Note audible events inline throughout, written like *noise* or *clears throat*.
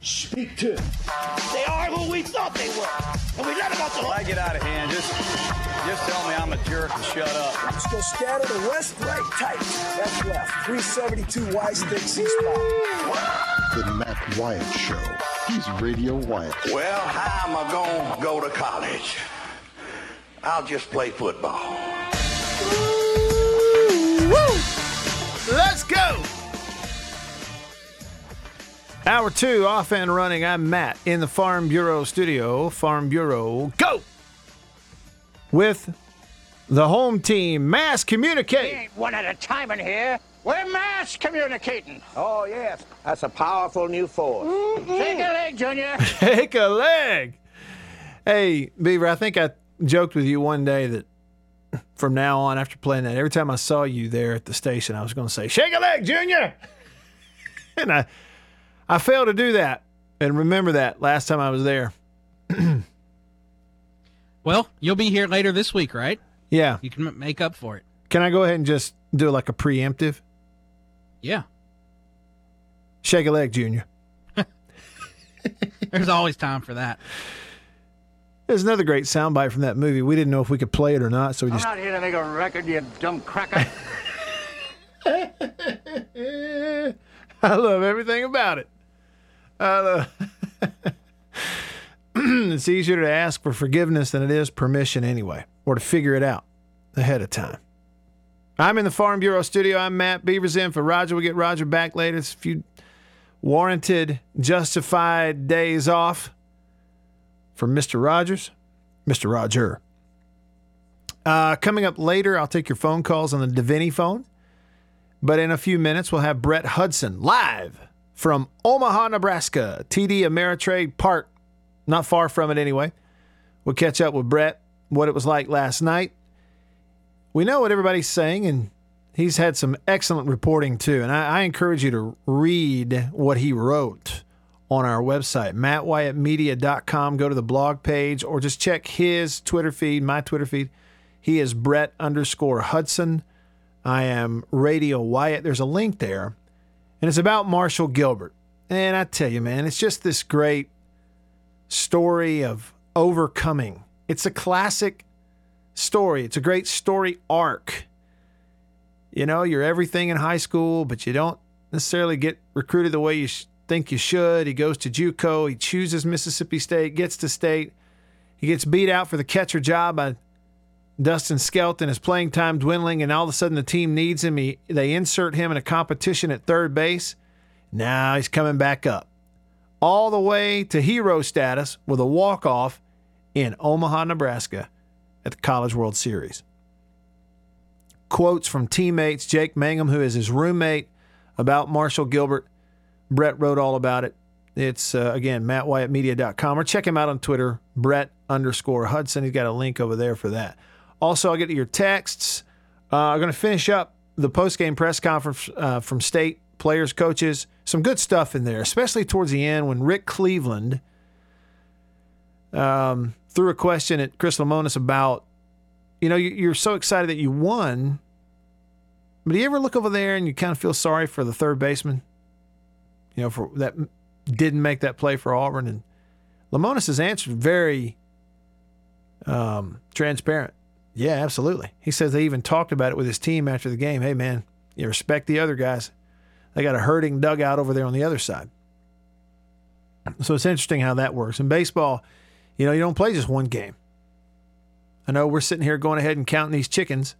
Speak to. They are who we thought they were. And we let them off the I get out of hand, just just tell me I'm a jerk and shut up. Let's go scatter the west, right, tight. That's left. 372 Y stick, C spot. The Matt Wyatt Show. He's Radio Wyatt. Well, how am I going to go to college? I'll just play football. Let's go. Hour two, off and running. I'm Matt in the Farm Bureau studio. Farm Bureau, go! With the home team, Mass Communicate. ain't one at a time in here. We're mass communicating. Oh, yes. That's a powerful new force. Mm-hmm. Shake a leg, Junior. *laughs* Take a leg. Hey, Beaver, I think I joked with you one day that from now on, after playing that, every time I saw you there at the station, I was going to say, Shake a leg, Junior. *laughs* and I, I failed to do that. And remember that last time I was there. *clears throat* Well, you'll be here later this week, right? Yeah. You can make up for it. Can I go ahead and just do like a preemptive? Yeah. Shake a leg, Junior. *laughs* There's always time for that. There's another great soundbite from that movie. We didn't know if we could play it or not, so we I'm just. not here to make a record, you dumb cracker. *laughs* I love everything about it. Love. *laughs* it's easier to ask for forgiveness than it is permission anyway, or to figure it out ahead of time. I'm in the Farm Bureau studio. I'm Matt Beavers in for Roger. We'll get Roger back later. It's a few warranted, justified days off for Mr. Rogers, Mr. Roger. Uh, coming up later, I'll take your phone calls on the Davini phone. But in a few minutes, we'll have Brett Hudson live from Omaha, Nebraska, TD Ameritrade Park, not far from it anyway. We'll catch up with Brett, what it was like last night. We know what everybody's saying, and he's had some excellent reporting too. And I, I encourage you to read what he wrote on our website, mattwyattmedia.com. Go to the blog page or just check his Twitter feed, my Twitter feed. He is Brett underscore Hudson. I am Radio Wyatt. There's a link there, and it's about Marshall Gilbert. And I tell you, man, it's just this great story of overcoming. It's a classic story, it's a great story arc. You know, you're everything in high school, but you don't necessarily get recruited the way you sh- think you should. He goes to JUCO, he chooses Mississippi State, gets to state. He gets beat out for the catcher job by Dustin Skelton, is playing time dwindling, and all of a sudden the team needs him. He, they insert him in a competition at third base. Now he's coming back up. All the way to hero status with a walk-off in Omaha, Nebraska at the College World Series. Quotes from teammates Jake Mangum, who is his roommate, about Marshall Gilbert. Brett wrote all about it. It's, uh, again, mattwyattmedia.com or check him out on Twitter, Brett underscore Hudson. He's got a link over there for that. Also, I'll get to your texts. Uh, I'm going to finish up the post-game press conference uh, from state players, coaches. Some good stuff in there, especially towards the end when Rick Cleveland um, threw a question at Chris Lemonis about, you know, you- you're so excited that you won, but do you ever look over there and you kind of feel sorry for the third baseman? You know, for that didn't make that play for Auburn. And Lemonis' answer very um, transparent. Yeah, absolutely. He says they even talked about it with his team after the game. Hey, man, you respect the other guys. They got a hurting dugout over there on the other side. So it's interesting how that works. In baseball, you know, you don't play just one game. I know we're sitting here going ahead and counting these chickens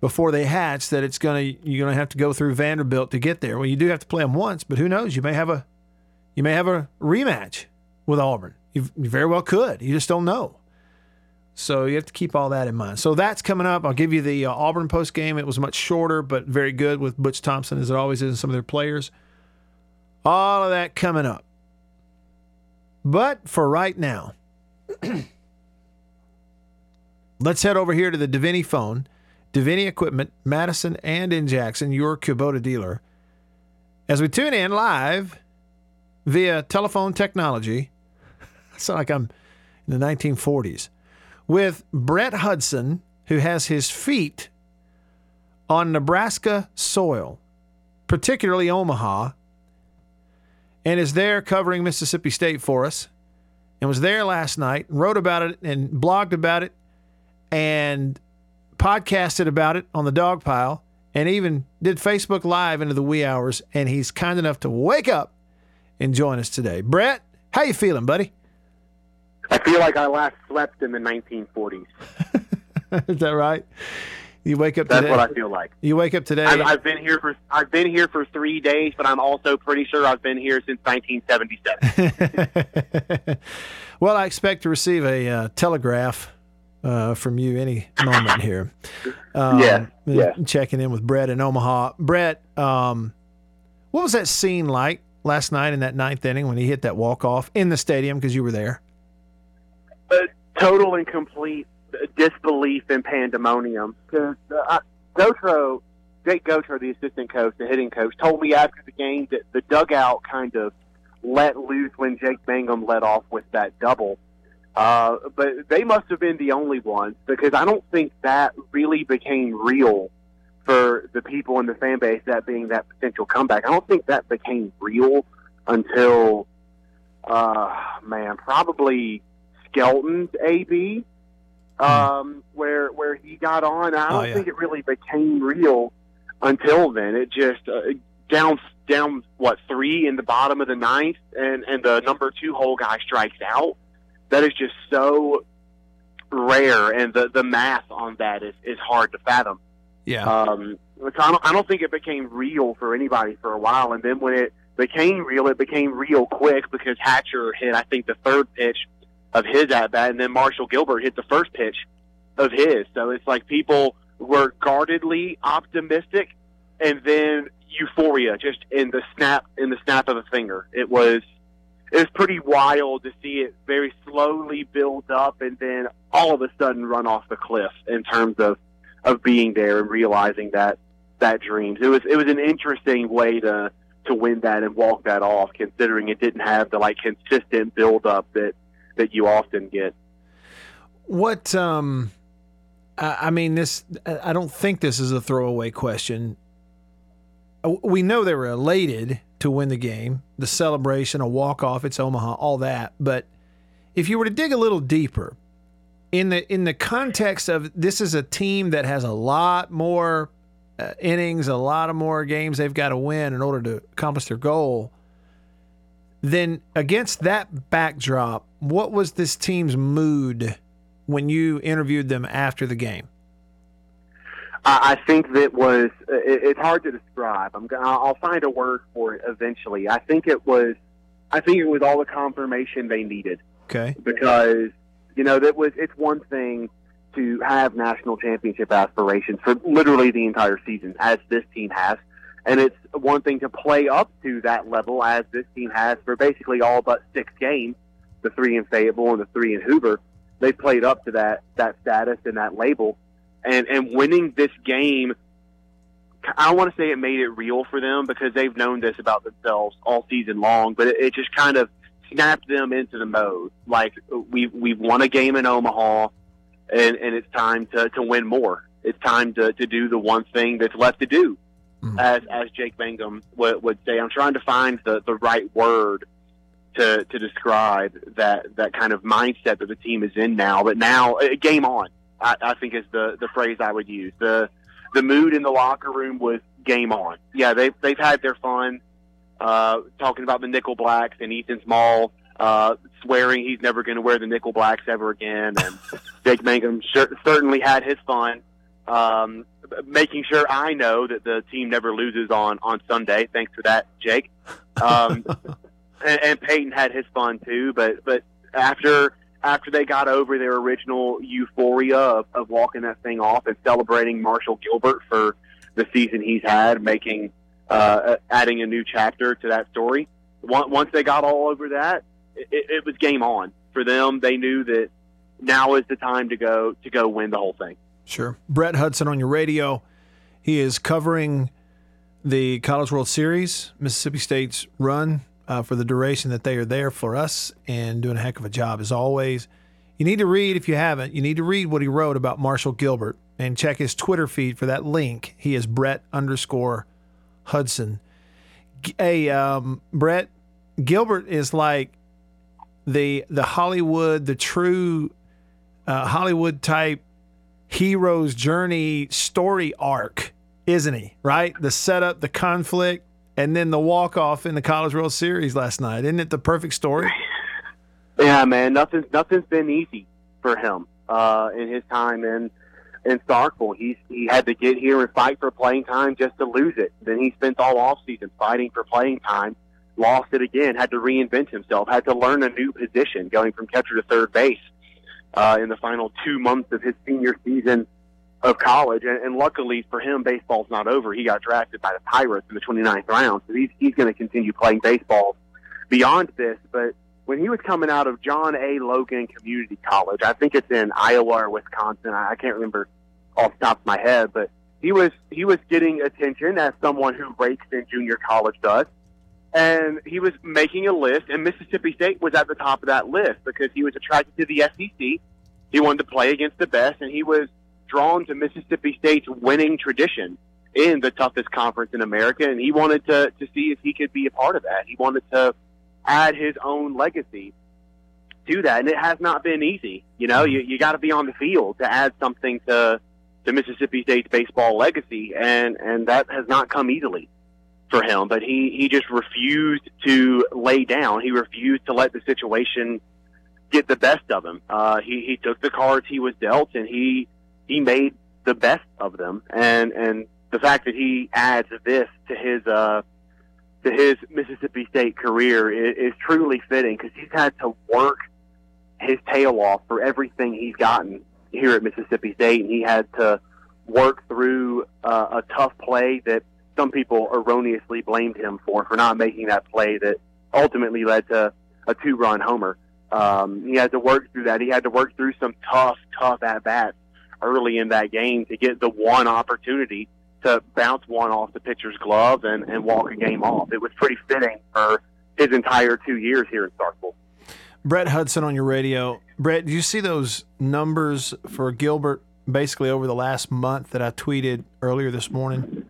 before they hatch that it's gonna you're gonna have to go through Vanderbilt to get there. Well, you do have to play them once, but who knows? You may have a you may have a rematch with Auburn. You very well could. You just don't know. So you have to keep all that in mind. So that's coming up. I'll give you the uh, Auburn post game. It was much shorter, but very good with Butch Thompson, as it always is, and some of their players. All of that coming up. But for right now, *clears throat* Let's head over here to the Davini phone. Davini Equipment, Madison and in Jackson, your Kubota dealer. As we tune in live via telephone technology, *laughs* I sound like I'm in the 1940s, with Brett Hudson, who has his feet on Nebraska soil, particularly Omaha, and is there covering Mississippi State for us, and was there last night, wrote about it and blogged about it, and podcasted about it on the dog pile, and even did Facebook Live into the wee hours. And he's kind enough to wake up and join us today. Brett, how you feeling, buddy? I feel like I last slept in the 1940s. *laughs* Is that right? You wake up That's today. what I feel like. You wake up today. I've, I've been here for I've been here for three days, but I'm also pretty sure I've been here since 1977. *laughs* well, I expect to receive a uh, telegraph uh, from you any moment here. Um, Yeah, yeah. Checking in with Brett in Omaha. Brett, um, what was that scene like last night in that ninth inning when he hit that walk off in the stadium because you were there? Total and complete disbelief and pandemonium. Because uh, Gautreau, Jake Gautreau, the assistant coach, the hitting coach, told me after the game that the dugout kind of let loose when Jake Mangum let off with that double. Uh, but they must have been the only ones because I don't think that really became real for the people in the fan base, that being that potential comeback. I don't think that became real until, uh, man, probably Skelton's AB, um, where where he got on. I don't Oh, yeah. think it really became real until then. It just uh, down down what three in the bottom of the ninth, and and the number two hole guy strikes out. That is just so rare, and the the math on that is is hard to fathom. Yeah. Um, so I don't, I don't think it became real for anybody for a while, and then when it became real, it became real quick because Hatcher hit, I think, the third pitch of his at bat, and then Marshall Gilbert hit the first pitch of his. So it's like people were guardedly optimistic, and then euphoria just in the snap in the snap of a finger. It was it was pretty wild to see it very slowly build up, and then all of a sudden run off the cliff in terms of of being there and realizing that that dreams. It was it was an interesting way to to win that and walk that off, considering it didn't have the like consistent build up that that you often get. What um I mean this I I don't think this is a throwaway question. Uh, We know they were elated to win the game, the celebration, a walk off, it's Omaha, all that, but if you were to dig a little deeper in the in the context of this is a team that has a lot more uh, innings, a lot of more games they've got to win in order to accomplish their goal. Then against that backdrop, what was this team's mood when you interviewed them after the game? I, think that was uh, it's hard to describe. I'm gonna I'll find a word for it eventually. I think it was I think it was all the confirmation they needed. Okay. because you know that was it's one thing to have national championship aspirations for literally the entire season as this team has and it's one thing to play up to that level as this team has for basically all but six games the three in Fayetteville and the three in Hoover they've played up to that that status and that label and and winning this game I want to say it made it real for them because they've known this about themselves all season long but it, it just kind of snapped them into the mode. Like we we've won a game in Omaha, and and it's time to to win more. It's time to to do the one thing that's left to do. Mm-hmm. As as Jake Mangum would, would say, I'm trying to find the the right word to to describe that that kind of mindset that the team is in now. But now, uh, game on. I, I think is the the phrase I would use. the The mood in the locker room was game on. Yeah, they've they've had their fun uh, talking about the nickel blacks and Ethan Small uh, swearing he's never going to wear the nickel blacks ever again. And *laughs* Jake Mangum cer- certainly had his fun, um, making sure I know that the team never loses on on Sunday. Thanks for that, Jake. Um, *laughs* and, and Peyton had his fun too. But but after after they got over their original euphoria of, of walking that thing off and celebrating Marshall Gilbert for the season he's had, making uh, adding a new chapter to that story. Once they got all over that, it, it was game on for them. They knew that now is the time to go to go win the whole thing. Sure. Brett Hudson on your radio. He is covering the College World Series, Mississippi State's run uh, for the duration that they are there for us, and doing a heck of a job as always. You need to read, if you haven't, you need to read what he wrote about Marshall Gilbert and check his Twitter feed for that link. He is Brett underscore Hudson. Hey, um, Brett, Gilbert is like the the Hollywood, the true uh, Hollywood type hero's journey story arc, isn't he? Right? The setup, the conflict, and then the walk off in the College World Series last night. Isn't it the perfect story? *laughs* Yeah, man, nothing's nothing's been easy for him uh, in his time in in Starkville. He's he had to get here and fight for playing time just to lose it. Then he spent all off season fighting for playing time, lost it again, had to reinvent himself, had to learn a new position, going from catcher to third base uh, in the final two months of his senior season of college. And, and luckily for him, baseball's not over. He got drafted by the Pirates in the 29th round, so he's he's going to continue playing baseball beyond this, but when he was coming out of John A. Logan Community College, I think it's in Iowa or Wisconsin. I I can't remember off the top of my head, but he was he was getting attention as someone who rakes in junior college does, and he was making a list. And Mississippi State was at the top of that list because he was attracted to the SEC. He wanted to play against the best, and he was drawn to Mississippi State's winning tradition in the toughest conference in America, and he wanted to to see if he could be a part of that. He wanted to add his own legacy to that, and it has not been easy. You know, you you got to be on the field to add something to to Mississippi State's baseball legacy, and and that has not come easily for him. But he he just refused to lay down. He refused to let the situation get the best of him. Uh, he he took the cards he was dealt, and he he made the best of them. And and the fact that he adds this to his uh to his Mississippi State career is, is truly fitting because he's had to work his tail off for everything he's gotten here at Mississippi State, and he had to work through uh, a tough play that some people erroneously blamed him for for not making that play that ultimately led to a two-run homer. Um, he had to work through that. He had to work through some tough, tough at bats early in that game to get the one opportunity to bounce one off the pitcher's glove and, and walk a game off. It was pretty fitting for his entire two years here in Starkville. Brett Hudson on your radio. Brett, do you see those numbers for Gilbert basically over the last month that I tweeted earlier this morning?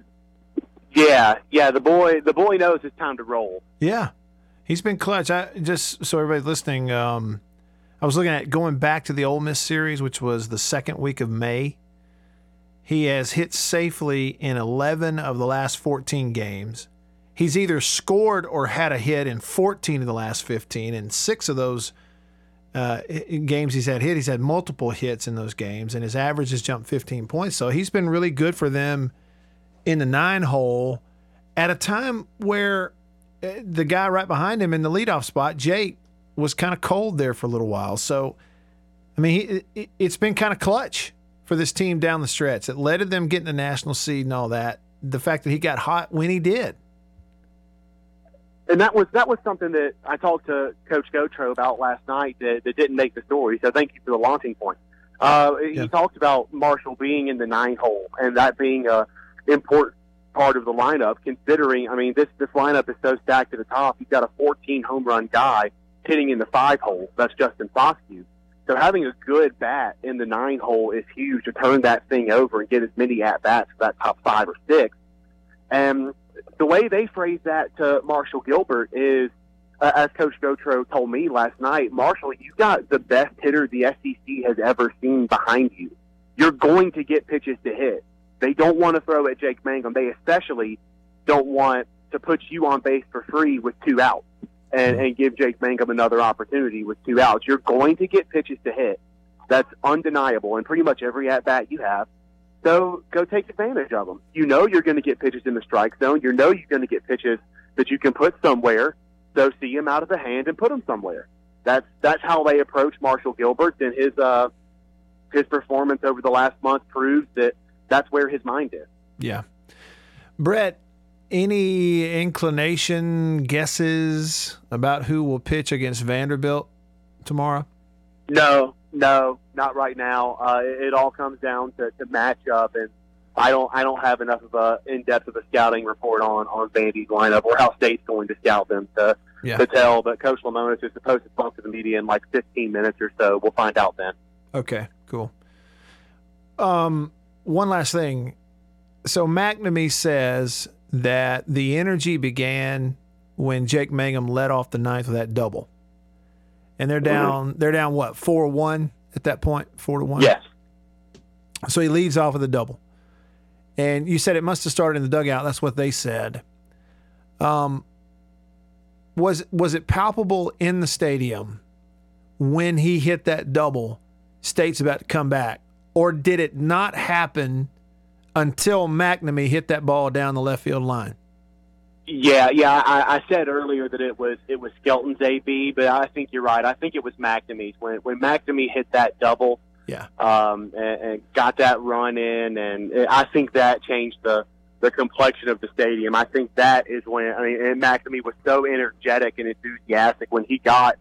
Yeah, yeah. The boy, the boy knows it's time to roll. Yeah, he's been clutch. I just so everybody's listening. Um, I was looking at going back to the Ole Miss series, which was the second week of May. He has hit safely in 11 of the last 14 games. He's either scored or had a hit in 14 of the last 15, and six of those uh, games he's had hit, he's had multiple hits in those games, and his average has jumped 15 points. So he's been really good for them in the nine hole at a time where uh, the guy right behind him in the leadoff spot, Jake, was kind of cold there for a little while. So, I mean, he, it's been kind of clutch for this team down the stretch. It led to them getting the national seed and all that. The fact that he got hot when he did. And that was that was something that I talked to Coach Gautreau about last night that, that didn't make the story. So thank you for the launching point. Uh, Yeah. He talked about Marshall being in the nine hole and that being a important part of the lineup. Considering, I mean, this this lineup is so stacked at the top. You've got a 14 home run guy hitting in the five hole. That's Justin Foscue. So having a good bat in the nine hole is huge to turn that thing over and get as many at bats for that top five or six. And the way they phrase that to Marshall Gilbert is, uh, as Coach Gautreau told me last night, Marshall, you got the best hitter the SEC has ever seen behind you. You're going to get pitches to hit. They don't want to throw at Jake Mangum. They especially don't want to put you on base for free with two outs and, and give Jake Mangum another opportunity with two outs. You're going to get pitches to hit. That's undeniable. And pretty much every at bat you have. So go take advantage of them. You know you're going to get pitches in the strike zone. You know you're going to get pitches that you can put somewhere. So see them out of the hand and put them somewhere. That's that's how they approach Marshall Gilbert, and his uh, his performance over the last month proves that that's where his mind is. Yeah. Brett, any inclination, guesses about who will pitch against Vanderbilt tomorrow? No, No, not right now. Uh, it, it all comes down to, to matchup, and I don't I don't have enough of a in depth of a scouting report on on Vandy's lineup or how State's going to scout them to Yeah. to tell. But Coach Lemonis is supposed to talk to the media in like 15 minutes or so. We'll find out then. Okay, cool. Um, one last thing. So MacNamee says that the energy began when Jake Mangum led off the ninth with that double, and they're down. They're down what four one at that point? point, four to one. Yes. So he leads off with a double, and you said it must have started in the dugout. That's what they said. Um, was was it palpable in the stadium when he hit that double? State's about to come back, or did it not happen until MacNamee hit that ball down the left field line? Yeah, yeah. I, I said earlier that it was it was Skelton's AB, but I think you're right. I think it was MacNamee's when when MacNamee hit that double. Yeah. Um, and, and got that run in, and I think that changed the the complexion of the stadium. I think that is when I mean, and MacNamee was so energetic and enthusiastic when he got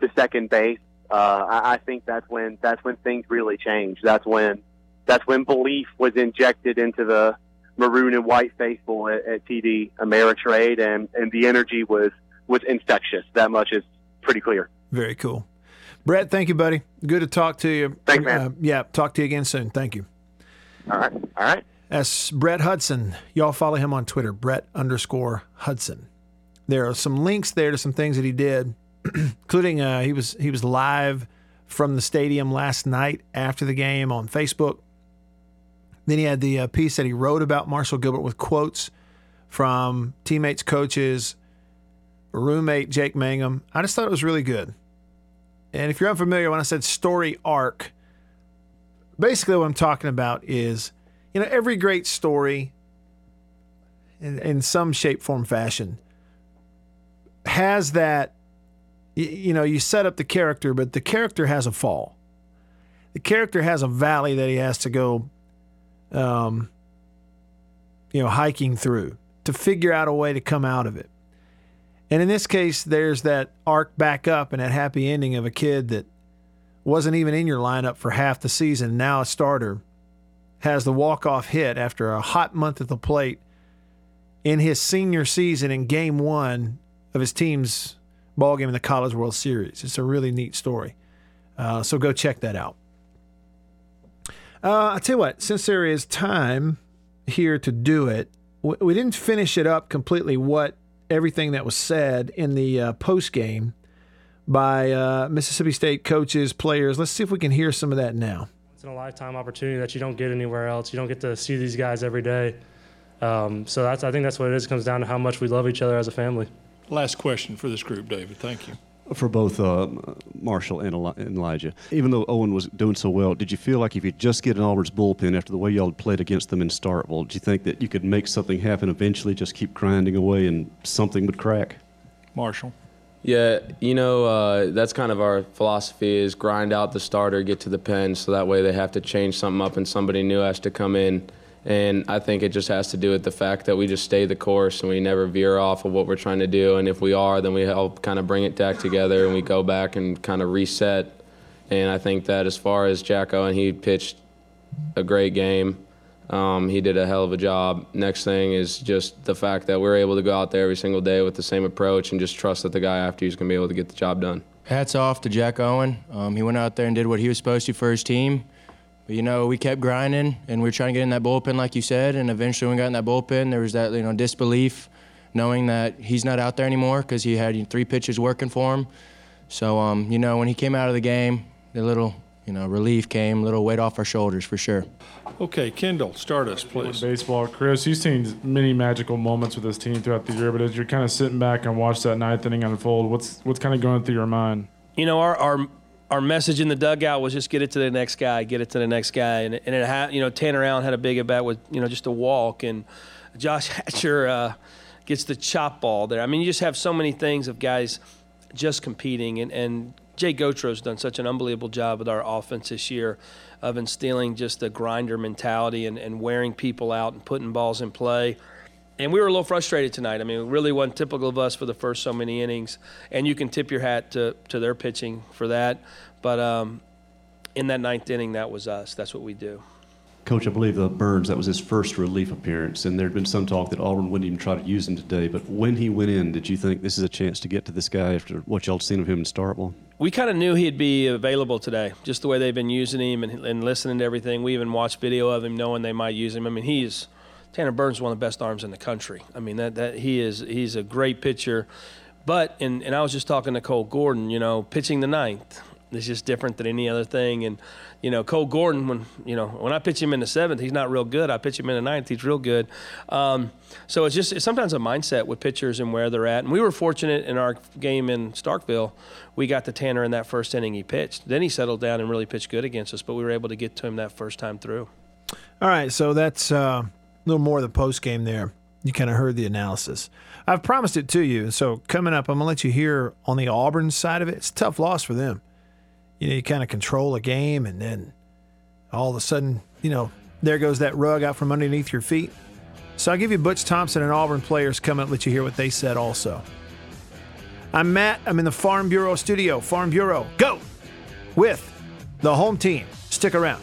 to second base. Uh, I, I think that's when that's when things really changed. That's when that's when belief was injected into the maroon and white faithful at, at TD Ameritrade, and and the energy was was infectious. That much is pretty clear. Very cool. Brett, thank you, buddy. Good to talk to you. Thanks, man. Uh, yeah, talk to you again soon. Thank you. All right, all right. That's Brett Hudson. Y'all follow him on Twitter, Brett underscore Hudson. There are some links there to some things that he did, *clears throat* including uh, he was he was live from the stadium last night after the game on Facebook. Then he had the uh, piece that he wrote about Marshall Gilbert with quotes from teammates, coaches, roommate Jake Mangum. I just thought it was really good. And if you're unfamiliar, when I said story arc, basically what I'm talking about is, you know, every great story in, in some shape, form, fashion has that, you, you know, you set up the character, but the character has a fall. The character has a valley that he has to go, um, you know, hiking through to figure out a way to come out of it. And in this case, there's that arc back up and that happy ending of a kid that wasn't even in your lineup for half the season, now a starter, has the walk-off hit after a hot month at the plate in his senior season in game one of his team's ball game in the College World Series. It's a really neat story. Uh, so go check that out. Uh, I'll tell you what, since there is time here to do it, we, we didn't finish it up completely what everything that was said in the uh, post game by uh, Mississippi State coaches, players. Let's see if we can hear some of that now. It's a lifetime opportunity that you don't get anywhere else. You don't get to see these guys every day. Um, so that's I think that's what it is. It comes down to how much we love each other as a family. Last question for this group, David. Thank you. For both uh, Marshall and, Elijah, even though Owen was doing so well, did you feel like if you just get an Auburn's bullpen after the way y'all had played against them in Starkville, did you think that you could make something happen eventually, just keep grinding away and something would crack? Marshall. Yeah, you know, uh, that's kind of our philosophy is grind out the starter, get to the pen, so that way they have to change something up and somebody new has to come in. And I think it just has to do with the fact that we just stay the course and we never veer off of what we're trying to do. And if we are, then we help kind of bring it back together and we go back and kind of reset. And I think that as far as Jack Owen, he pitched a great game. Um, he did a hell of a job. Next thing is just the fact that we're able to go out there every single day with the same approach and just trust that the guy after you is going to be able to get the job done. Hats off to Jack Owen. Um, he went out there and did what he was supposed to for his team. But you know, we kept grinding and we were trying to get in that bullpen, like you said. And eventually, when we got in that bullpen, there was that you know disbelief, knowing that he's not out there anymore because he had three pitches working for him. So um, you know, when he came out of the game, the little you know relief came, a little weight off our shoulders for sure. Okay, Kendall, start us, please. Baseball, Chris. You've seen many magical moments with this team throughout the year, but as you're kind of sitting back and watch that ninth inning unfold, what's what's kind of going through your mind? You know, our our our message in the dugout was just get it to the next guy, get it to the next guy, and and it had you know Tanner Allen had a big at bat with you know just a walk, and Josh *laughs* Hatcher uh, gets the chop ball there. I mean, you just have so many things of guys just competing, and and Jay Gautreau's done such an unbelievable job with our offense this year of instilling just the grinder mentality and, and wearing people out and putting balls in play. And we were a little frustrated tonight. I mean, it really wasn't typical of us for the first so many innings. And you can tip your hat to, to their pitching for that. But, um, in that ninth inning, that was us. That's what we do. Coach, I believe uh, Burns, that was his first relief appearance, and there had been some talk that Auburn wouldn't even try to use him today. But when he went in, did you think this is a chance to get to this guy after what y'all seen of him in Starkville? We kind of knew he'd be available today, just the way they've been using him and, and listening to everything. We even watched video of him, knowing they might use him. I mean, he's Tanner Burns is one of the best arms in the country. I mean, that, that he is he's a great pitcher. But and, and I was just talking to Cole Gordon, you know, pitching the ninth is just different than any other thing. And you know, Cole Gordon, when you know when I pitch him in the seventh, he's not real good. I pitch him in the ninth, he's real good. Um, so it's just it's sometimes a mindset with pitchers and where they're at. And we were fortunate in our game in Starkville, we got to Tanner in that first inning he pitched. Then he settled down and really pitched good against us. But we were able to get to him that first time through. All right, so that's uh, little more of the post game there. You kind of heard the analysis. I've promised it to you. So coming up, I'm gonna let you hear on the Auburn side of it. It's a tough loss for them you know, you kind of control a game and then all of a sudden, you know, there goes that rug out from underneath your feet. So I'll give you Butch Thompson and Auburn players coming up, let you hear what they said also. I'm Matt. I'm in the Farm Bureau studio. Farm Bureau, go with the home team. Stick around.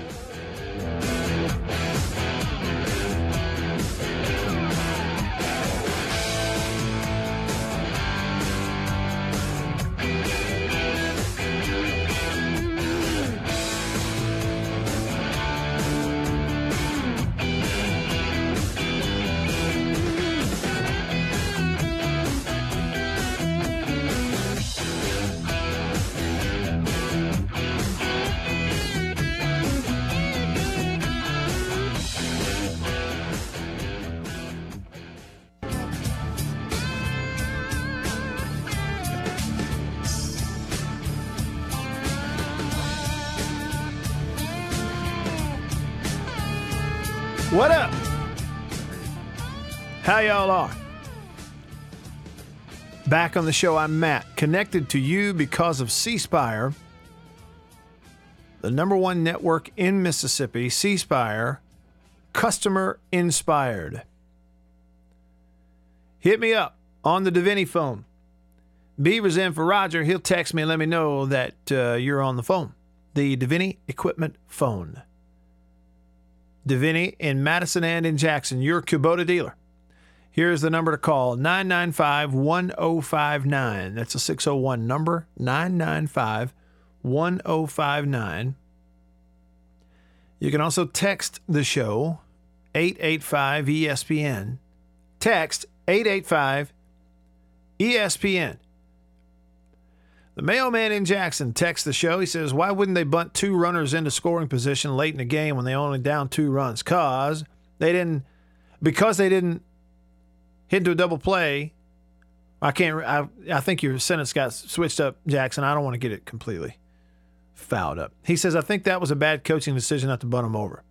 Y'all are? Back on the show, I'm Matt, connected to you because of C Spire, the number one network in Mississippi. C Spire, customer inspired. Hit me up on the Davini phone. Beaver's in for Roger. He'll text me and let me know that uh, you're on the phone. The Davini equipment phone. Davini in Madison and in Jackson, your Kubota dealer. Here's the number to call 995 1059. That's a 601 number 995 1059. You can also text the show 885 ESPN. Text 885 ESPN. The mailman in Jackson texts the show. He says, Why wouldn't they bunt two runners into scoring position late in the game when they only down two runs? Cause they didn't because they didn't hit into a double play. I can't I, I think your sentence got switched up, Jackson. I don't want to get it completely fouled up. He says, I think that was a bad coaching decision not to bunt him over.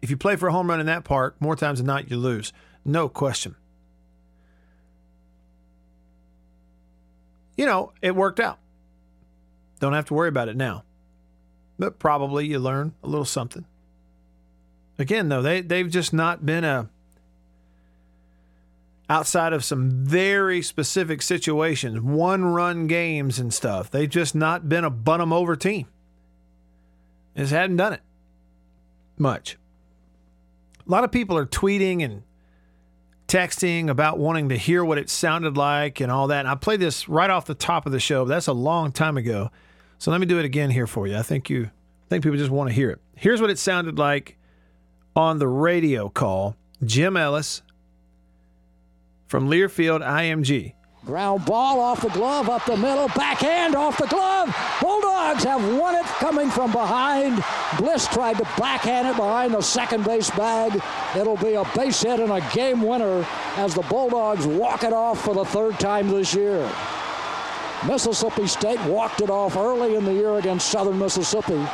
If you play for a home run in that park, more times than not you lose. No question. you know, it worked out. Don't have to worry about it now. But probably you learn a little something. Again, though, they, they've just not been a outside of some very specific situations, one run games and stuff. They've just not been a bun them over team. Just hadn't done it much. A lot of people are tweeting and texting about wanting to hear what it sounded like and all that. And I played this right off the top of the show, but that's a long time ago. So let me do it again here for you. I think you I think people just want to hear it. Here's what it sounded like on the radio call. Jim Ellis from Learfield IMG. Ground ball off the glove, up the middle, backhand off the glove. Bulldogs have won it coming from behind. Bliss tried to backhand it behind the second base bag. It'll be a base hit and a game winner as the Bulldogs walk it off for the third time this year. Mississippi State walked it off early in the year against Southern Mississippi.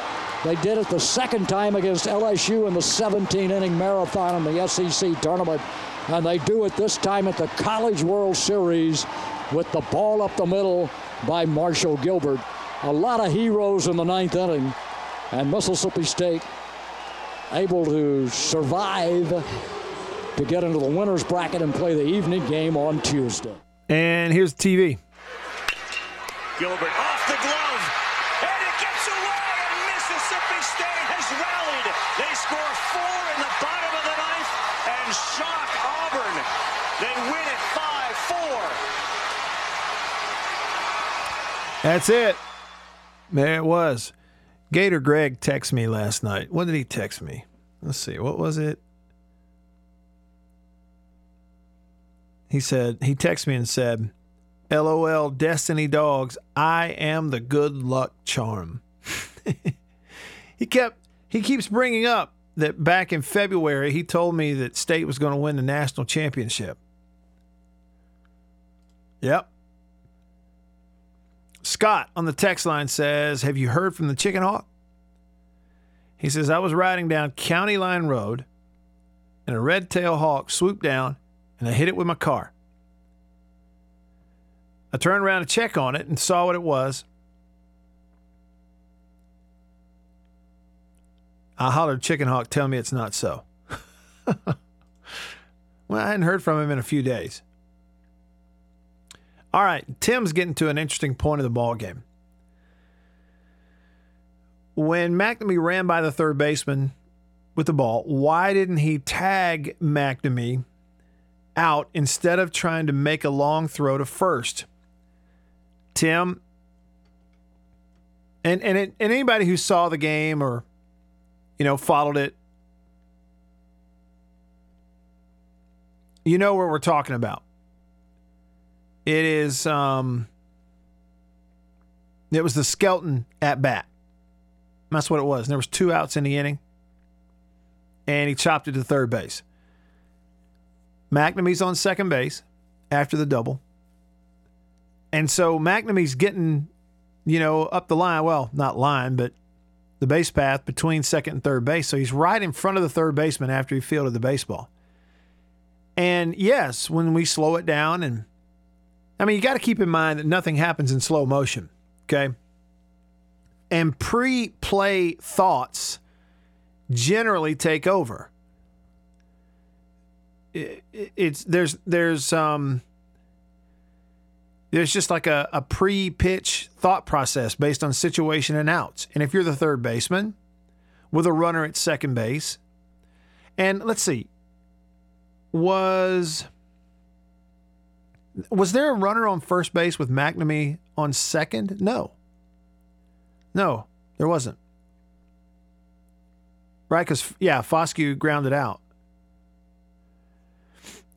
They did it the second time against LSU in the 17 inning marathon in the SEC tournament and they do it this time at the College World Series with the ball up the middle by Marshall Gilbert. A lot of heroes in the ninth inning, and Mississippi State able to survive to get into the winner's bracket and play the evening game on Tuesday. And here's TV. Gilbert off the glove, and it gets away, and Mississippi State has rallied. They score four in the bottom of the ninth and shock Auburn. They win it 5 4. That's it. There it was. Gator Greg texted me last night. What did he text me? Let's see. What was it? He said, he texted me and said, LOL, Destiny Dogs, I am the good luck charm. *laughs* he kept, he keeps bringing up that back in February, he told me that State was going to win the national championship. Yep. Scott on the text line says, Have you heard from the Chicken Hawk? He says, I was riding down County Line Road and a red tail hawk swooped down and I hit it with my car. I turned around to check on it and saw what it was. I hollered, Chicken Hawk, tell me it's not so. *laughs* well, I hadn't heard from him in a few days. All right, Tim's getting to an interesting point of the ball game. When MacNamee ran by the third baseman with the ball, why didn't he tag MacNamee out instead of trying to make a long throw to first? Tim, and and, it, and anybody who saw the game or you know followed it, you know what we're talking about. It is um it was the Skelton at bat. That's what it was. And there was two outs in the inning. And he chopped it to third base. MacNamee's on second base after the double. And so MacNamee's getting, you know, up the line. Well, not line, but the base path between second and third base. So he's right in front of the third baseman after he fielded the baseball. And yes, when we slow it down, and I mean, you got to keep in mind that nothing happens in slow motion, okay? And pre play thoughts generally take over. It, it, it's there's there's um there's just like a, a pre pitch thought process based on situation and outs. And if you're the third baseman with a runner at second base, and let's see, was was there a runner on first base with MacNamee on second? No. No, there wasn't. Right? Because, yeah, Foscue grounded out.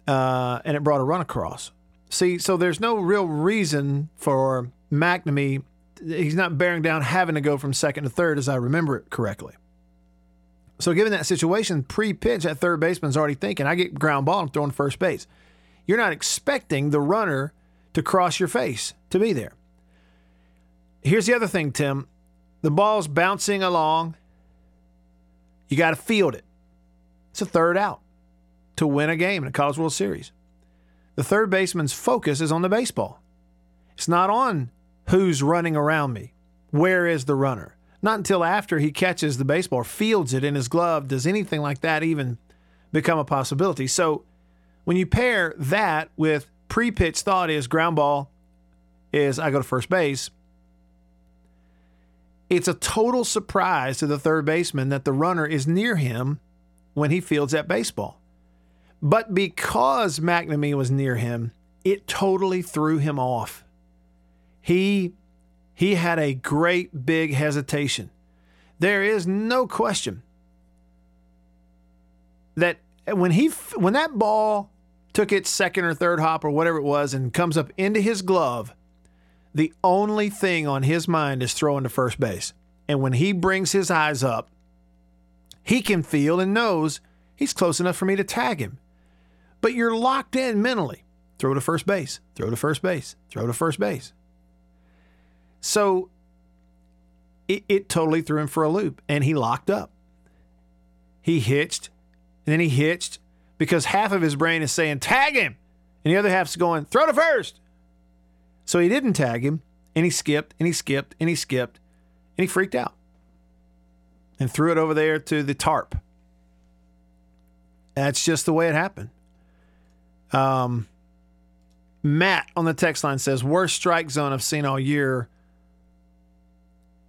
Uh, and it brought a run across. See, so there's no real reason for MacNamee. He's not bearing down having to go from second to third, as I remember it correctly. So, given that situation, pre pitch, that third baseman's already thinking, I get ground ball, I'm throwing first base. You're not expecting the runner to cross your face to be there. Here's the other thing, Tim the ball's bouncing along. You got to field it. It's a third out to win a game in a College World Series. The third baseman's focus is on the baseball. It's not on who's running around me. Where is the runner? Not until after he catches the baseball fields it in his glove does anything like that even become a possibility. So when you pair that with pre pitch thought is ground ball is I go to first base, it's a total surprise to the third baseman that the runner is near him when he fields that baseball. But because MacNamee was near him, it totally threw him off. He he had a great big hesitation. There is no question that when he when that ball took its second or third hop or whatever it was and comes up into his glove, the only thing on his mind is throwing to first base. And when he brings his eyes up, he can feel and knows he's close enough for me to tag him. But you're locked in mentally. Throw to first base, throw to first base, throw to first base. So it, it totally threw him for a loop and he locked up. He hitched, and then he hitched because half of his brain is saying, tag him. And the other half's going, throw to first. So he didn't tag him, and he skipped, and he skipped, and he skipped, and he freaked out and threw it over there to the tarp. That's just the way it happened. Um, Matt on the text line says, worst strike zone I've seen all year.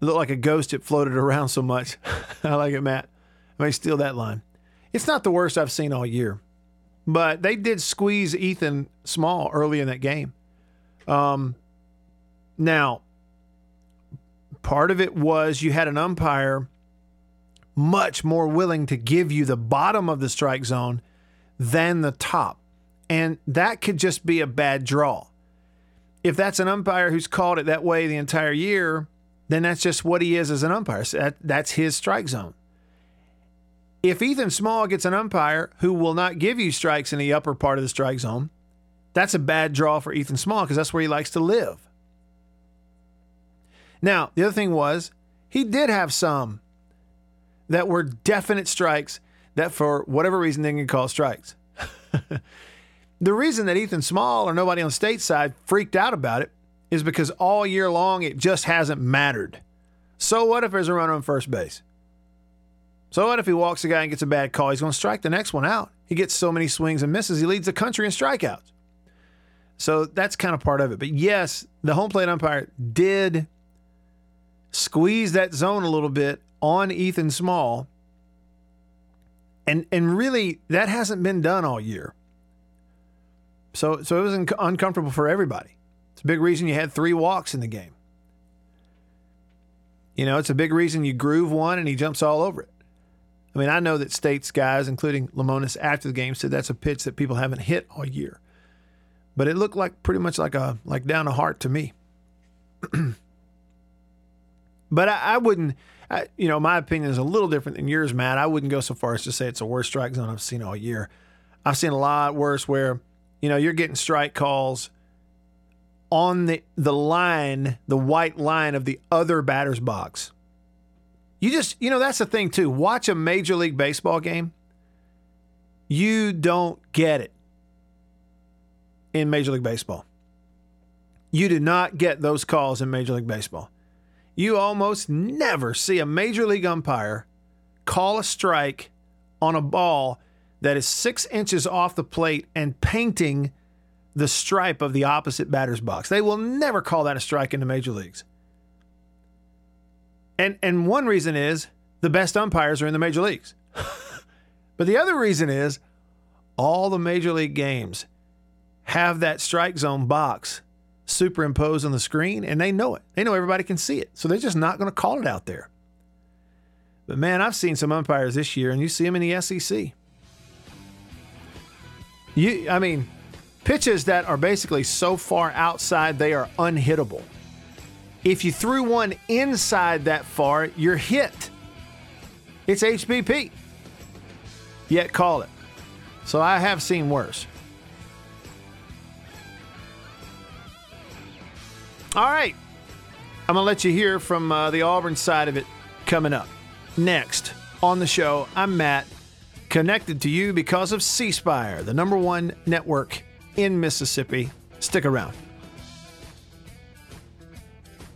Looked like a ghost. It floated around so much. *laughs* I like it, Matt. I may steal that line. It's not the worst I've seen all year, but they did squeeze Ethan Small early in that game. Um, now, part of it was you had an umpire much more willing to give you the bottom of the strike zone than the top. And that could just be a bad draw. If that's an umpire who's called it that way the entire year, then that's just what he is as an umpire. So that, that's his strike zone. If Ethan Small gets an umpire who will not give you strikes in the upper part of the strike zone, that's a bad draw for Ethan Small because that's where he likes to live. Now, the other thing was he did have some that were definite strikes that for whatever reason they can call strikes. *laughs* the reason that Ethan Small or nobody on the state side freaked out about it is because all year long it just hasn't mattered. So what if there's a runner on first base? So what if he walks a guy and gets a bad call? He's going to strike the next one out. He gets so many swings and misses, he leads the country in strikeouts. So that's kind of part of it. But yes, the home plate umpire did squeeze that zone a little bit on Ethan Small. And and really that hasn't been done all year. So so it was un- uncomfortable for everybody. It's a big reason you had 3 walks in the game. You know, it's a big reason you groove one and he jumps all over it. I mean, I know that states guys, including Lemonis after the game, said that's a pitch that people haven't hit all year. But it looked like pretty much like a like down a heart to me. *clears throat* but I, I wouldn't, I, you know, my opinion is a little different than yours, Matt. I wouldn't go so far as to say it's the worst strike zone I've seen all year. I've seen a lot worse where, you know, you're getting strike calls on the the line, the white line of the other batter's box. You just, you know, that's the thing too. Watch a Major League Baseball game. You don't get it in Major League Baseball. You do not get those calls in Major League Baseball. You almost never see a Major League umpire call a strike on a ball that is six inches off the plate and painting the stripe of the opposite batter's box. They will never call that a strike in the major leagues. And and one reason is the best umpires are in the major leagues. *laughs* but the other reason is all the major league games have that strike zone box superimposed on the screen and they know it. They know everybody can see it. So they're just not going to call it out there. But man, I've seen some umpires this year and you see them in the SEC. You I mean, pitches that are basically so far outside they are unhittable. If you threw one inside that far, you're hit. It's HBP. Yet call it. So I have seen worse. All right. I'm going to let you hear from uh, the Auburn side of it coming up. Next on the show, I'm Matt, connected to you because of C Spire, the number one network in Mississippi. Stick around.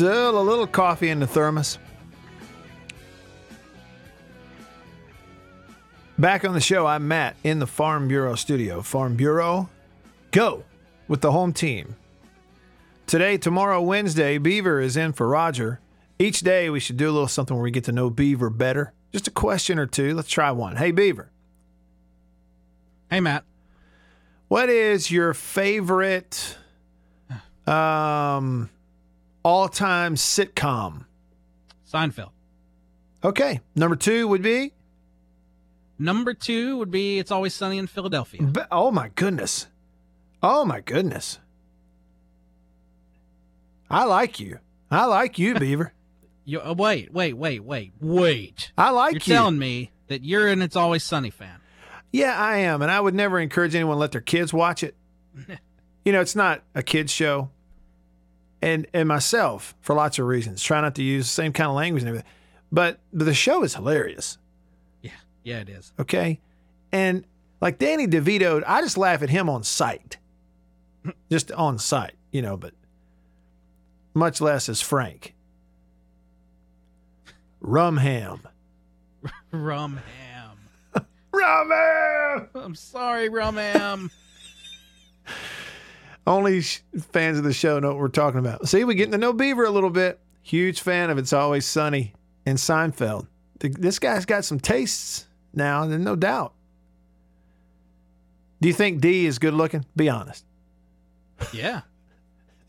Still a little coffee in the thermos. Back on the show, I'm Matt in the Farm Bureau studio. Farm Bureau, go with the home team. Today, tomorrow, Wednesday, Beaver is in for Roger. Each day, we should do a little something where we get to know Beaver better. Just a question or two. Let's try one. Hey, Beaver. Hey, Matt. What is your favorite um, all-time sitcom? Seinfeld. Okay. Number two would be. Number two would be It's Always Sunny in Philadelphia. Be- oh my goodness. Oh my goodness. I like you. I like you, *laughs* Beaver. You uh, wait, wait, wait, wait, wait. I like You're you. telling me that you're an It's Always Sunny fan. Yeah, I am, and I would never encourage anyone to let their kids watch it. *laughs* you know, it's not a kids show. And and myself, for lots of reasons, try not to use the same kind of language and everything. But, but the show is hilarious. Yeah, yeah, it is. Okay. And like Danny DeVito, I just laugh at him on sight. just on sight, you know, but much less as Frank. Rumham. Rum ham. *laughs* Rumham! *laughs* I'm sorry, Rum ham. *laughs* Only sh- fans of the show know what we're talking about. See, we getting to know Beaver a little bit. Huge fan of It's Always Sunny and Seinfeld. The, this guy's got some tastes now, and no doubt. Do you think Dee is good looking? Be honest. yeah.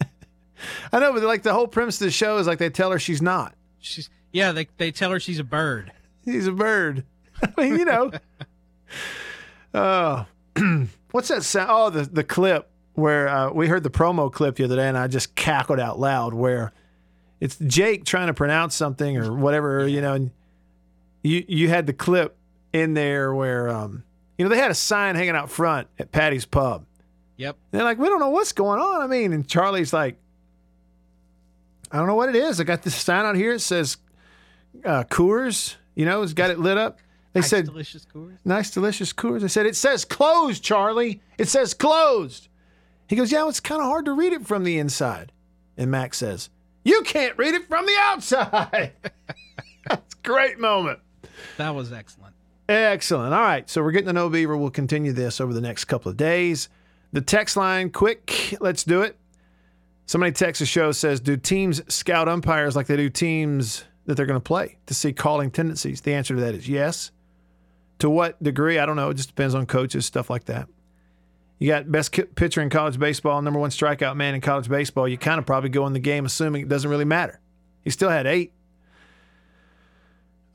*laughs* I know, but like the whole premise of the show is like they tell her she's not. She's yeah, they they tell her she's a bird. He's a bird. *laughs* I mean, you know. *laughs* Oh, *clears throat* what's that sound? Oh, the the clip where uh, we heard the promo clip the other day, and I just cackled out loud. Where it's Jake trying to pronounce something or whatever, you know, and you you had the clip in there where um, you know they had a sign hanging out front at Paddy's Pub. Yep. They're like, we don't know what's going on. I mean, and Charlie's like, I don't know what it is. I got this sign out here. It says uh, Coors. You know, it's got it lit up. They Nice, said delicious Coors. Nice, delicious Coors. I said, it says closed, Charlie. It says closed. He goes, yeah, it's kind of hard to read it from the inside. And Max says, you can't read it from the outside. *laughs* That's a great moment. That was excellent. Excellent. All right. So we're getting to know Beaver. We'll continue this over the next couple of days. The text line, quick. Let's do it. Somebody texts the show says, Do teams scout umpires like they do teams that they're going to play to see calling tendencies? The answer to that is yes. To what degree? I don't know. It just depends on coaches, stuff like that. You got best pitcher in college baseball, number one strikeout man in college baseball. You kind of probably go in the game assuming it doesn't really matter. He still had eight.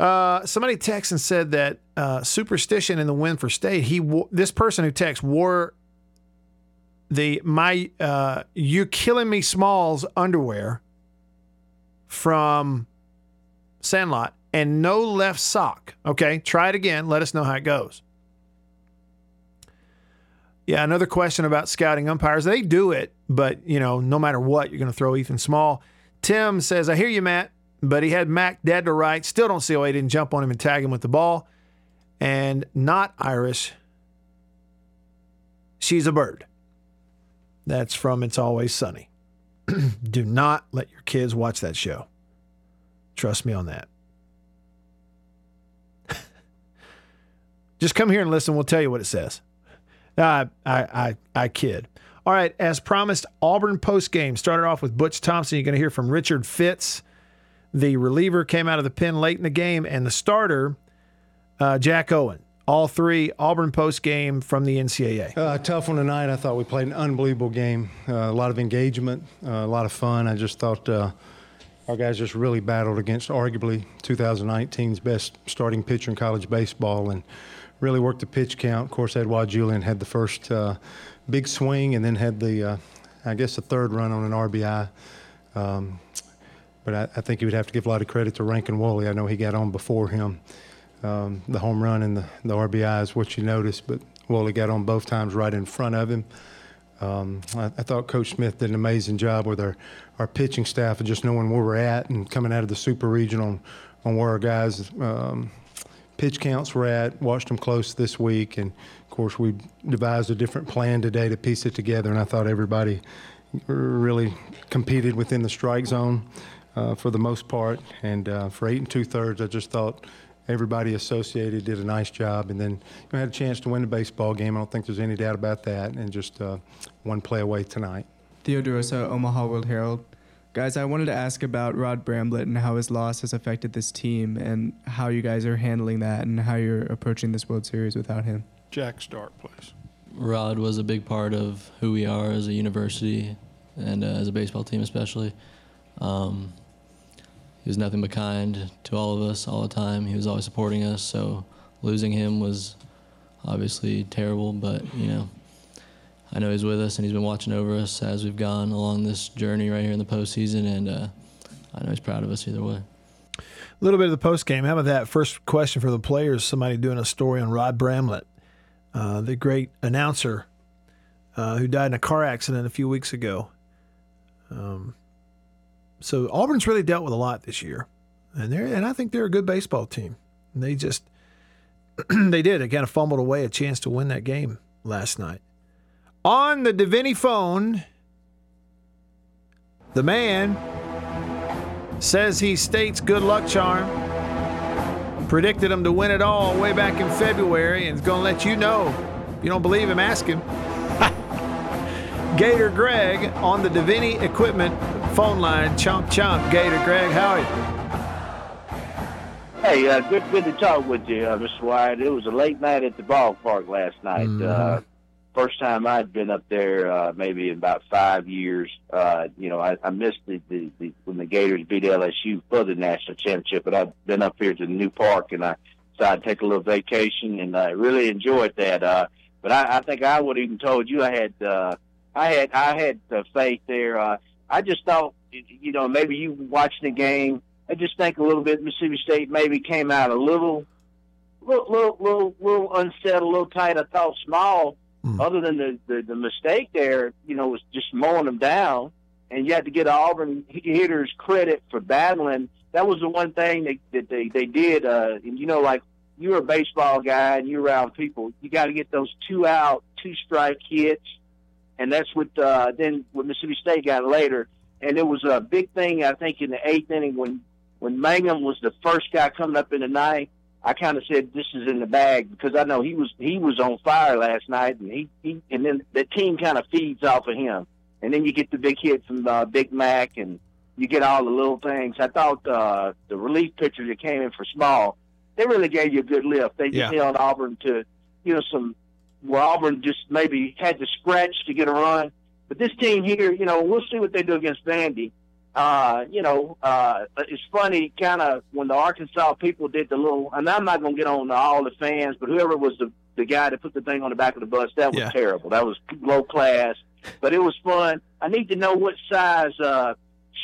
Uh, somebody texted and said that uh, superstition in the win for state. He this person who texted wore the my uh, you killing me Smalls underwear from Sandlot and no left sock. Okay, try it again. Let us know how it goes. Yeah, another question about scouting umpires. They do it, but you know, no matter what, you're going to throw Ethan Small. Tim says, "I hear you, Matt, but he had Mac dead to right. Still don't see why he didn't jump on him and tag him with the ball." And not Irish. She's a bird. That's from It's Always Sunny. *clears throat* do not let your kids watch that show. Trust me on that. *laughs* Just come here and listen. We'll tell you what it says. I, I, I, I kid. All right, as promised, Auburn post game started off with Butch Thompson. You're going to hear from Richard Fitts. The reliever came out of the pen late in the game, and the starter, uh, Jack Owen. All three Auburn post game from the NCAA. Uh, tough one tonight. I thought we played an unbelievable game. Uh, a lot of engagement, uh, a lot of fun. I just thought uh, our guys just really battled against arguably 2019's best starting pitcher in college baseball and really worked the pitch count. Of course, Edouard Julien had the first uh, big swing and then had the, uh, I guess, the third run on an RBI. Um, but I, I think you would have to give a lot of credit to Rankin Woolley. I know he got on before him. Um, the home run and the, the RBI is what you notice, but Woolley got on both times right in front of him. Um, I, I thought Coach Smith did an amazing job with our, our pitching staff of just knowing where we're at and coming out of the super region on, on where our guys' um, pitch counts were at. Watched them close this week, and of course we devised a different plan today to piece it together. And I thought everybody really competed within the strike zone uh, for the most part. And uh, for eight and two thirds, I just thought everybody associated did a nice job. And then you know, had a chance to win the baseball game. I don't think there's any doubt about that. And just uh, one play away tonight. Theodorosa, Omaha World Herald. Guys, I wanted to ask about Rod Bramblett and how his loss has affected this team and how you guys are handling that and how you're approaching this World Series without him. Jack, start, please. Rod was a big part of who we are as a university and uh, as a baseball team, especially. Um, he was nothing but kind to all of us all the time. He was always supporting us. So losing him was obviously terrible, but you know, I know he's with us and he's been watching over us as we've gone along this journey right here in the postseason, and uh, I know he's proud of us either way. A little bit of the post game. How about that? First question for the players. Somebody doing a story on Rod Bramblett, uh, the great announcer uh, who died in a car accident a few weeks ago. Um, so Auburn's really dealt with a lot this year, and they and I think they're a good baseball team. And they just *clears throat* they did. They kind of fumbled away a chance to win that game last night. On the Davini phone, the man says he states good luck charm. Predicted him to win it all way back in February and is going to let you know. If you don't believe him, ask him. *laughs* Gator Greg on the Davini Equipment phone line. Chomp chomp. Gator Greg, how are you? Hey, uh, good good to talk with you, uh, Mr. Wyatt. It was a late night at the ballpark last night. Mm-hmm. Uh, first time I'd been up there uh, maybe in about five years. Uh, you know, I, I missed the, the, the when the Gators beat LSU for the national championship, but I've been up here to the new park and I decided to take a little vacation and I really enjoyed that. Uh, but I, I think I would even told you I had uh, I had I had uh, faith there. Uh, I just thought, you know, maybe you watching the game. I just think a little bit Mississippi State maybe came out a little, little, little, little, little unsettled, a little tight. I thought small. Other than the, the the mistake there, you know, was just mowing them down, and you had to get Auburn hitters credit for battling. That was the one thing that, that they they did. Uh, and you know, like you're a baseball guy and you're around people, you got to get those two out, two strike hits, and that's what uh, then what Mississippi State got later. And it was a big thing, I think, in the eighth inning when when Mangum was the first guy coming up in the ninth. I kind of said this is in the bag because I know he was he was on fire last night, and he, he and then the team kind of feeds off of him, and then you get the big hit from uh, Big Mac, and you get all the little things. I thought uh, the relief pitchers that came in for Small, they really gave you a good lift. They just Yeah. held Auburn to you know some where Auburn just maybe had to scratch to get a run. But this team here, you know, we'll see what they do against Vandy. Uh, you know, uh, it's funny, kind of when the Arkansas people did the little, and I'm not going to get on all the fans, but whoever was the the guy that put the thing on the back of the bus, that was Yeah. terrible. That was low class, but it was fun. I need to know what size uh,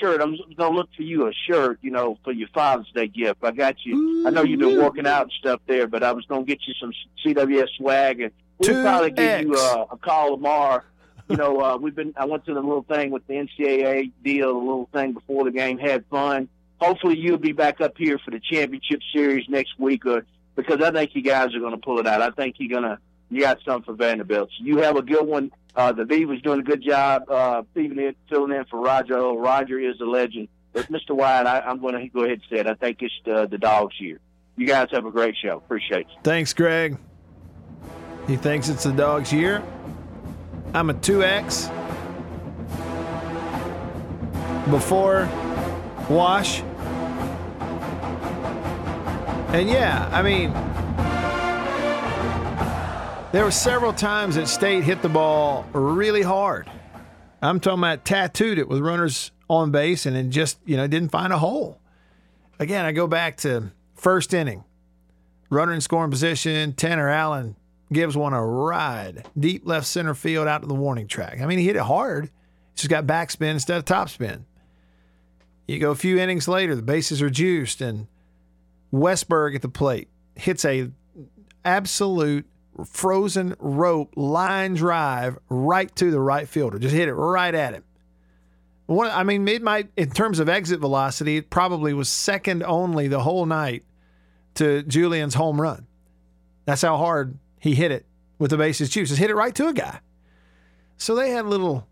shirt. I'm going to look for you a shirt, you know, for your Father's Day gift. I got you. I know you've been working out and stuff there, but I was going to get you some CWS swag, and we'll probably give you uh, a call tomorrow you know, uh, we've been. I went to the little thing with the NCAA deal, the little thing before the game. Had fun. Hopefully, you'll be back up here for the championship series next week, or because I think you guys are going to pull it out. I think you're gonna. You got something for Vanderbilt. So you have a good one. Uh, the Beavers doing a good job, uh, filling in, filling in for Roger. Oh, Roger is a legend. But Mr. Wyatt, I, I'm going to go ahead and say it. I think it's uh, the dog's year. You guys have a great show. Appreciate you. Thanks, Greg. He thinks it's the dog's year. I'm a 2X. Before wash. And yeah, I mean, there were several times that State hit the ball really hard. I'm talking about tattooed it with runners on base and then just, you know, didn't find a hole. Again, I go back to first inning. Runner in scoring position, Tanner Allen gives one a ride deep left center field out to the warning track. I mean, he hit it hard. He's just got backspin instead of topspin. You go a few innings later, the bases are juiced, and Westburg at the plate hits a absolute frozen rope line drive right to the right fielder. Just hit it right at him. One, I mean, it might in terms of exit velocity, it probably was second only the whole night to Julien's home run. That's how hard he hit it with the bases juice. Just hit it right to a guy. So they had a little,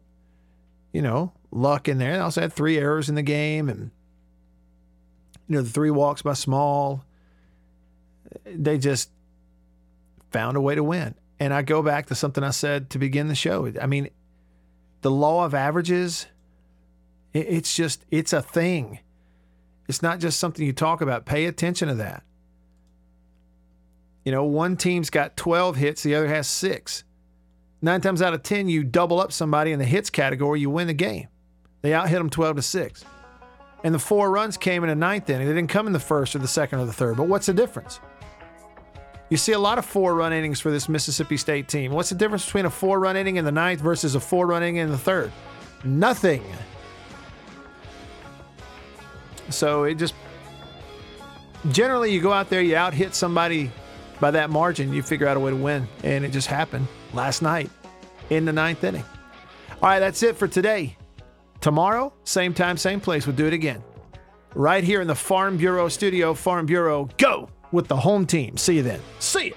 you know, luck in there. They also had three errors in the game and, you know, the three walks by Small. They just found a way to win. And I go back to something I said to begin the show. I mean, the law of averages, it's just, it's a thing. It's not just something you talk about. Pay attention to that. You know, one team's got 12 hits, the other has six. Nine times out of 10, you double up somebody in the hits category, you win the game. They out hit them 12 to 6. And the four runs came in the ninth inning. They didn't come in the first or the second or the third. But what's the difference? You see a lot of four run innings for this Mississippi State team. What's the difference between a four run inning in the ninth versus a four run inning in the third? Nothing. So it just generally you go out there, you out hit somebody by that margin, you figure out a way to win. And it just happened last night in the ninth inning. All right, that's it for today. Tomorrow, same time, same place, we'll do it again. Right here in the Farm Bureau studio. Farm Bureau, go with the home team. See you then. See you.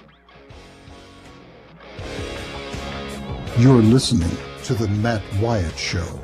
You're listening to The Matt Wyatt Show.